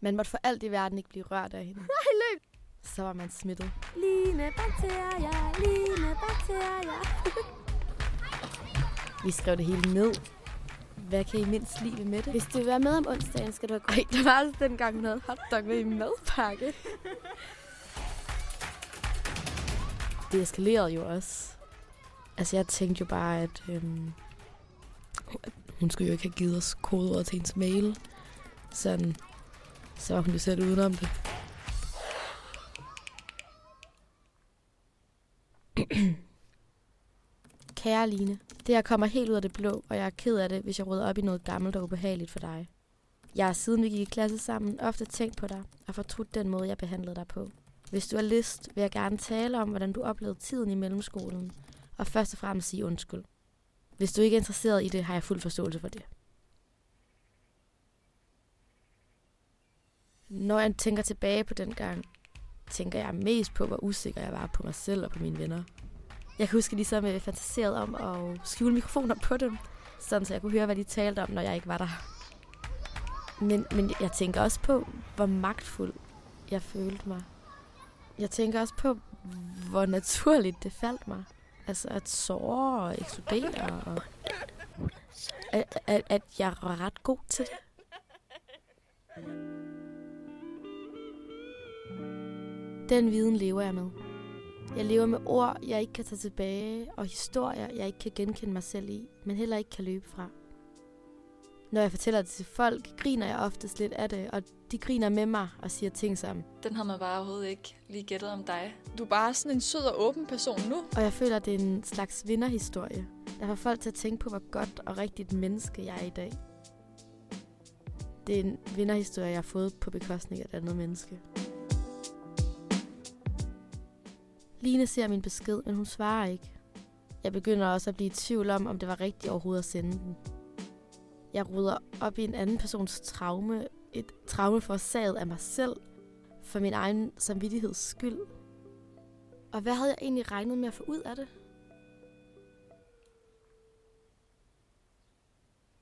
Man måtte for alt i verden ikke blive rørt af hende. Nej, løb! Så var man smittet. Line bakterier, line bakterier. Vi skrev det hele ned. Hvad kan I mindst lide ved Mette? Hvis du vil være med om onsdagen, skal du have Ej, det var også dengang, hun havde hotdog med i madpakke. det eskalerede jo også. Altså, jeg tænkte jo bare, at øhm, hun skulle jo ikke have givet os kodeord til hendes mail. Sådan, så var hun jo selv udenom det. Kære Line, det her kommer helt ud af det blå, og jeg er ked af det, hvis jeg rydder op i noget gammelt og ubehageligt for dig. Jeg har siden vi gik i klasse sammen ofte tænkt på dig og fortrudt den måde, jeg behandlede dig på. Hvis du har lyst, vil jeg gerne tale om, hvordan du oplevede tiden i mellemskolen, og først og fremmest sige undskyld. Hvis du ikke er interesseret i det, har jeg fuld forståelse for det. Når jeg tænker tilbage på den gang, tænker jeg mest på, hvor usikker jeg var på mig selv og på mine venner. Jeg kan huske ligesom, at jeg fantaserede om at skjule mikrofoner på dem, sådan så jeg kunne høre, hvad de talte om, når jeg ikke var der. Men, men jeg tænker også på, hvor magtfuld jeg følte mig. Jeg tænker også på, hvor naturligt det faldt mig. Altså at såre og eksplodere, og at, at, at jeg var ret god til det. Den viden lever jeg med. Jeg lever med ord, jeg ikke kan tage tilbage, og historier, jeg ikke kan genkende mig selv i, men heller ikke kan løbe fra. Når jeg fortæller det til folk, griner jeg oftest lidt af det, og de griner med mig og siger ting som, Den havde man bare overhovedet ikke lige gættet om dig. Du er bare sådan en sød og åben person nu. og jeg føler, det er en slags vinderhistorie, der får folk til at tænke på, hvor godt og rigtigt menneske jeg er i dag. Det er en vinderhistorie, jeg har fået på bekostning af et andet menneske. Line ser min besked, men hun svarer ikke. Jeg begynder også at blive i tvivl om, om det var rigtigt overhovedet at sende den. Jeg ruder op i en anden persons traume. Et traume forårsaget af mig selv. For min egen samvittigheds skyld. Og hvad havde jeg egentlig regnet med at få ud af det?